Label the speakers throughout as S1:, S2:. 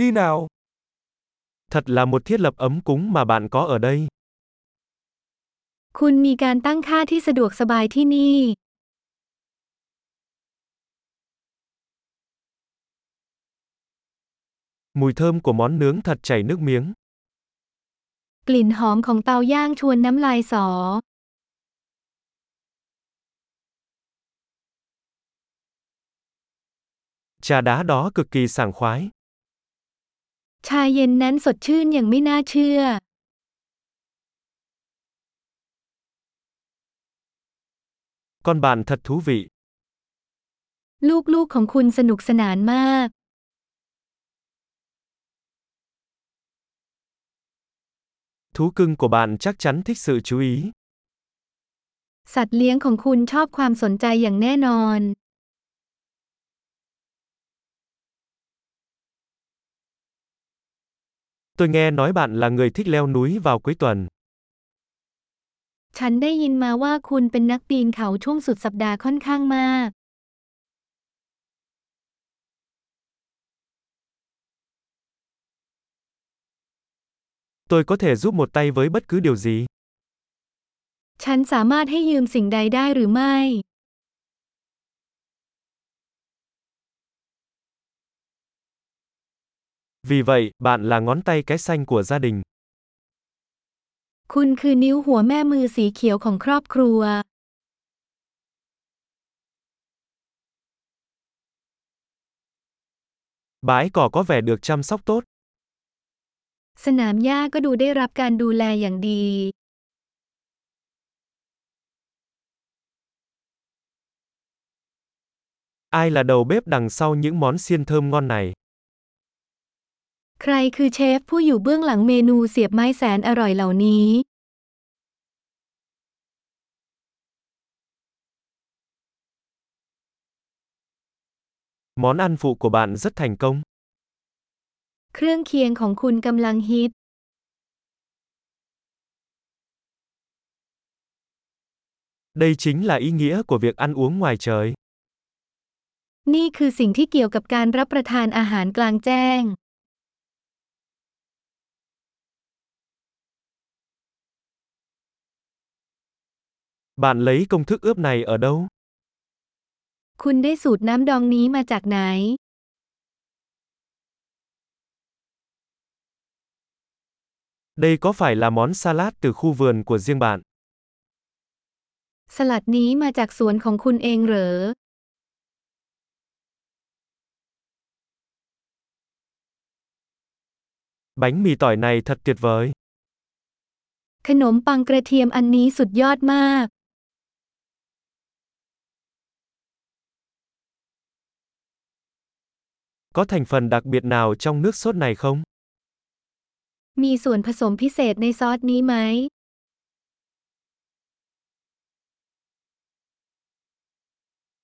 S1: đi nào.
S2: Thật là một thiết lập ấm cúng mà bạn có ở đây.
S3: คุณมีการตั้งค่าที่สะดวกสบายที่นี่
S2: Mùi thơm của món nướng thật chảy nước miếng.
S3: กลิ่นหอมของเตาย่างชวนน้ำลายสอ
S2: Trà đá đó cực kỳ sảng khoái.
S3: ชาเย็นนั้นสดชื่นอย่างไม่น่าเชื่อ
S2: Con bạn thật thú vị.
S3: ลูกๆของคุณสนุกสนานมาก
S2: Thú cưng của bạn chắc chắn thích sự chú ý.
S3: สัตว์เลี้ยงของคุณชอบความสนใจอย่างแน่นอน
S2: Tôi nghe nói bạn là người thích leo núi vào cuối tuần.
S3: ฉันได้ยินมาว่าคุณเป็นนักปีนเขาช่วงสุดสัปดาห์ค่อนข้างมาก
S2: Tôi có thể giúp một tay với bất cứ điều gì.
S3: ฉันสามารถให้ยืมสิ่งใดได้หรือไม่
S2: Vì vậy, bạn là ngón tay cái xanh của gia đình.
S3: คุณคือนิ้วหัวแม่มือสีเขียวของครอบครัว
S2: Bãi cỏ có vẻ được chăm sóc tốt.
S3: สนามหญ้าก็ดูได้รับการดูแลอย่างดี
S2: Ai là đầu bếp đằng sau những món xiên thơm ngon này?
S3: ใครคือเชฟผู้อยู่เบื้องหลังเมนูเสียบไม้แสนอร่อยเหล่านี้
S2: Món ăn phụ của bạn rất thành công.
S3: เครื่องเคียงของคุณกำลังฮิต
S2: Đây chính là ý nghĩa của việc ăn uống ngoài trời.
S3: นี่คือสิ่งที่เกี่ยวกับการรับประทานอาหารกลางแจ้ง
S2: Bạn lấy công thức ướp này ở đâu?
S3: คุณได้สูตรน้ำดองนี้มาจากไหน
S2: Đây có phải là món salad từ khu vườn của riêng bạn?
S3: สลัดนี้มาจากสวนของคุณเองเหรอ
S2: Bánh mì tỏi này thật tuyệt vời.
S3: ขนมปังกระเทียมอันนี้สุดยอดมาก
S2: Có thành phần đặc biệt nào trong nước sốt này không?
S3: มีส่วนผสมพิเศษในซอสนี้ไหม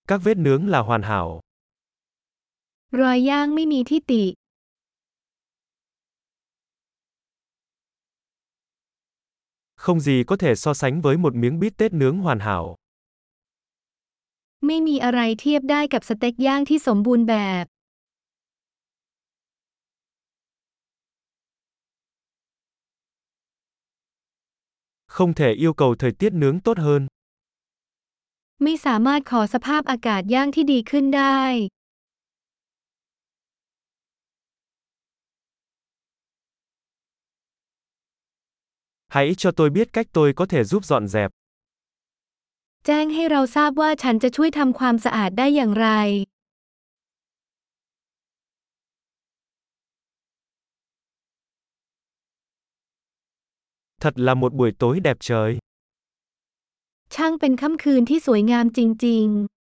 S2: Các vết nướng là hoàn hảo.
S3: รอยย่างไม่มีที่ติ
S2: Không gì có thể so sánh với một miếng bít tết nướng hoàn hảo.
S3: ไม่มีอะไรเทียบได้กับสเต็กย่างที่สมบูรณ์แบบ
S2: Không thể yêu cầu thời tiết nướng tốt hơn.
S3: ไม่สามารถขอสภาพอากาศย่างที่ดีขึ้นได้
S2: Hãy cho tôi biết cách tôi có thể giúp dọn dẹp.
S3: แจ้งให้เราทราบว่าฉันจะช่วยทำความสะอาดได้อย่างไร
S2: Thật là một buổi tối đẹp trời.
S3: ช่างเป็นค่ำคืนที่สวยงามจริง ๆ